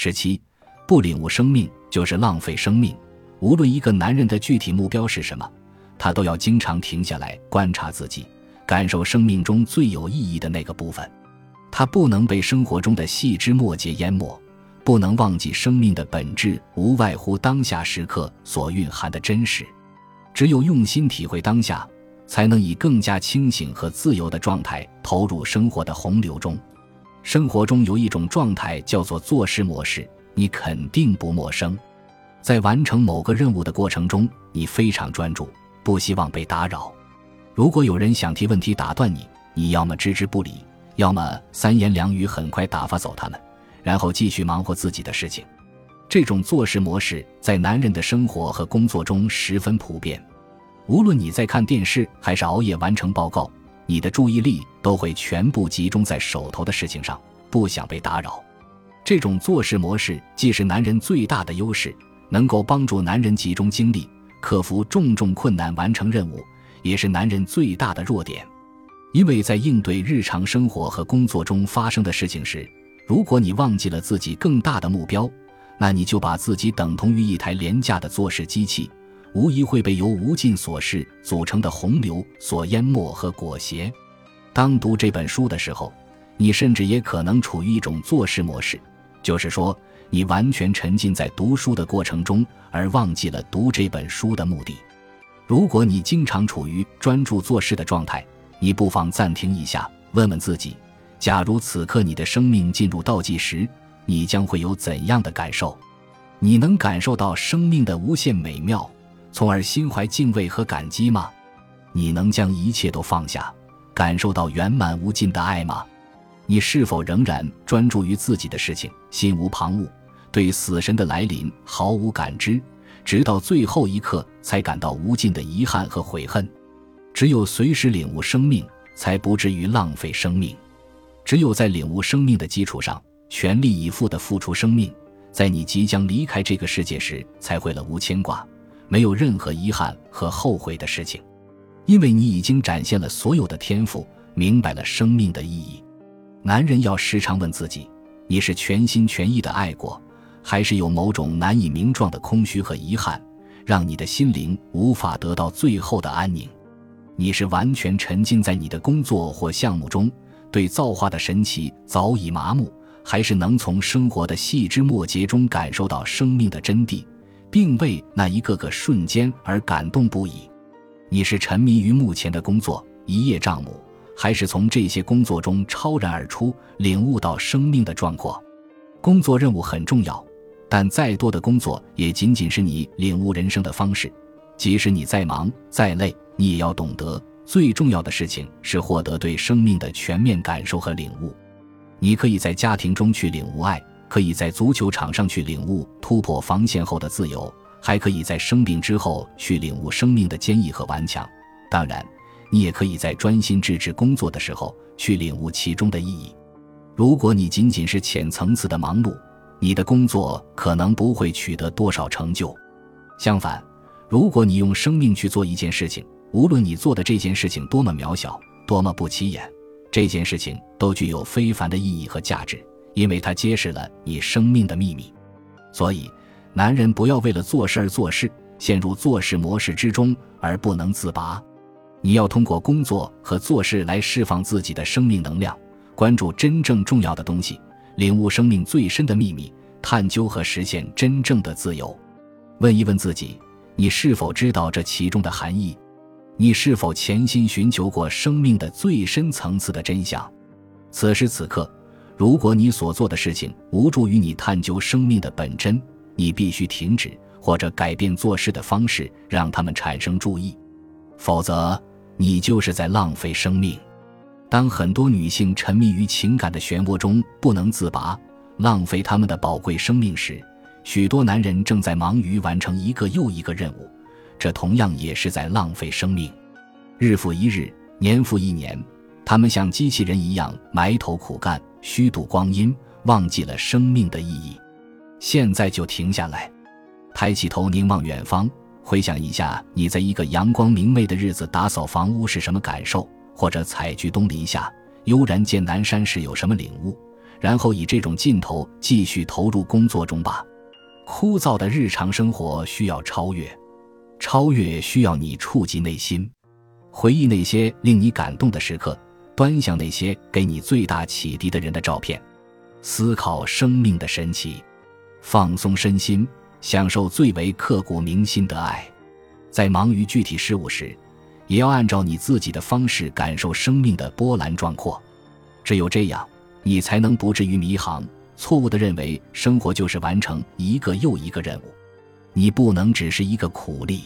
十七，不领悟生命就是浪费生命。无论一个男人的具体目标是什么，他都要经常停下来观察自己，感受生命中最有意义的那个部分。他不能被生活中的细枝末节淹没，不能忘记生命的本质无外乎当下时刻所蕴含的真实。只有用心体会当下，才能以更加清醒和自由的状态投入生活的洪流中。生活中有一种状态叫做做事模式，你肯定不陌生。在完成某个任务的过程中，你非常专注，不希望被打扰。如果有人想提问题打断你，你要么置之不理。要么三言两语很快打发走他们，然后继续忙活自己的事情。这种做事模式在男人的生活和工作中十分普遍。无论你在看电视还是熬夜完成报告，你的注意力都会全部集中在手头的事情上，不想被打扰。这种做事模式既是男人最大的优势，能够帮助男人集中精力克服重重困难完成任务，也是男人最大的弱点。因为在应对日常生活和工作中发生的事情时，如果你忘记了自己更大的目标，那你就把自己等同于一台廉价的做事机器，无疑会被由无尽琐事组成的洪流所淹没和裹挟。当读这本书的时候，你甚至也可能处于一种做事模式，就是说，你完全沉浸在读书的过程中，而忘记了读这本书的目的。如果你经常处于专注做事的状态，你不妨暂停一下，问问自己：假如此刻你的生命进入倒计时，你将会有怎样的感受？你能感受到生命的无限美妙，从而心怀敬畏和感激吗？你能将一切都放下，感受到圆满无尽的爱吗？你是否仍然专注于自己的事情，心无旁骛，对死神的来临毫无感知，直到最后一刻才感到无尽的遗憾和悔恨？只有随时领悟生命，才不至于浪费生命；只有在领悟生命的基础上，全力以赴地付出生命，在你即将离开这个世界时，才会了无牵挂，没有任何遗憾和后悔的事情，因为你已经展现了所有的天赋，明白了生命的意义。男人要时常问自己：你是全心全意的爱过，还是有某种难以名状的空虚和遗憾，让你的心灵无法得到最后的安宁？你是完全沉浸在你的工作或项目中，对造化的神奇早已麻木，还是能从生活的细枝末节中感受到生命的真谛，并为那一个个瞬间而感动不已？你是沉迷于目前的工作一叶障目，还是从这些工作中超然而出，领悟到生命的壮阔？工作任务很重要，但再多的工作也仅仅是你领悟人生的方式。即使你再忙再累。你也要懂得，最重要的事情是获得对生命的全面感受和领悟。你可以在家庭中去领悟爱，可以在足球场上去领悟突破防线后的自由，还可以在生病之后去领悟生命的坚毅和顽强。当然，你也可以在专心致志工作的时候去领悟其中的意义。如果你仅仅是浅层次的忙碌，你的工作可能不会取得多少成就。相反，如果你用生命去做一件事情，无论你做的这件事情多么渺小，多么不起眼，这件事情都具有非凡的意义和价值，因为它揭示了你生命的秘密。所以，男人不要为了做事而做事，陷入做事模式之中而不能自拔。你要通过工作和做事来释放自己的生命能量，关注真正重要的东西，领悟生命最深的秘密，探究和实现真正的自由。问一问自己，你是否知道这其中的含义？你是否潜心寻求过生命的最深层次的真相？此时此刻，如果你所做的事情无助于你探究生命的本真，你必须停止或者改变做事的方式，让他们产生注意。否则，你就是在浪费生命。当很多女性沉迷于情感的漩涡中不能自拔，浪费他们的宝贵生命时，许多男人正在忙于完成一个又一个任务。这同样也是在浪费生命，日复一日，年复一年，他们像机器人一样埋头苦干，虚度光阴，忘记了生命的意义。现在就停下来，抬起头凝望远方，回想一下你在一个阳光明媚的日子打扫房屋是什么感受，或者采菊东篱下，悠然见南山时有什么领悟。然后以这种劲头继续投入工作中吧。枯燥的日常生活需要超越，超越需要你触及内心，回忆那些令你感动的时刻，端详那些给你最大启迪的人的照片，思考生命的神奇，放松身心，享受最为刻骨铭心的爱。在忙于具体事物时，也要按照你自己的方式感受生命的波澜壮阔。只有这样，你才能不至于迷航。错误地认为生活就是完成一个又一个任务，你不能只是一个苦力，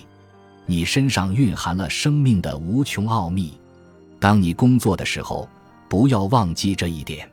你身上蕴含了生命的无穷奥秘。当你工作的时候，不要忘记这一点。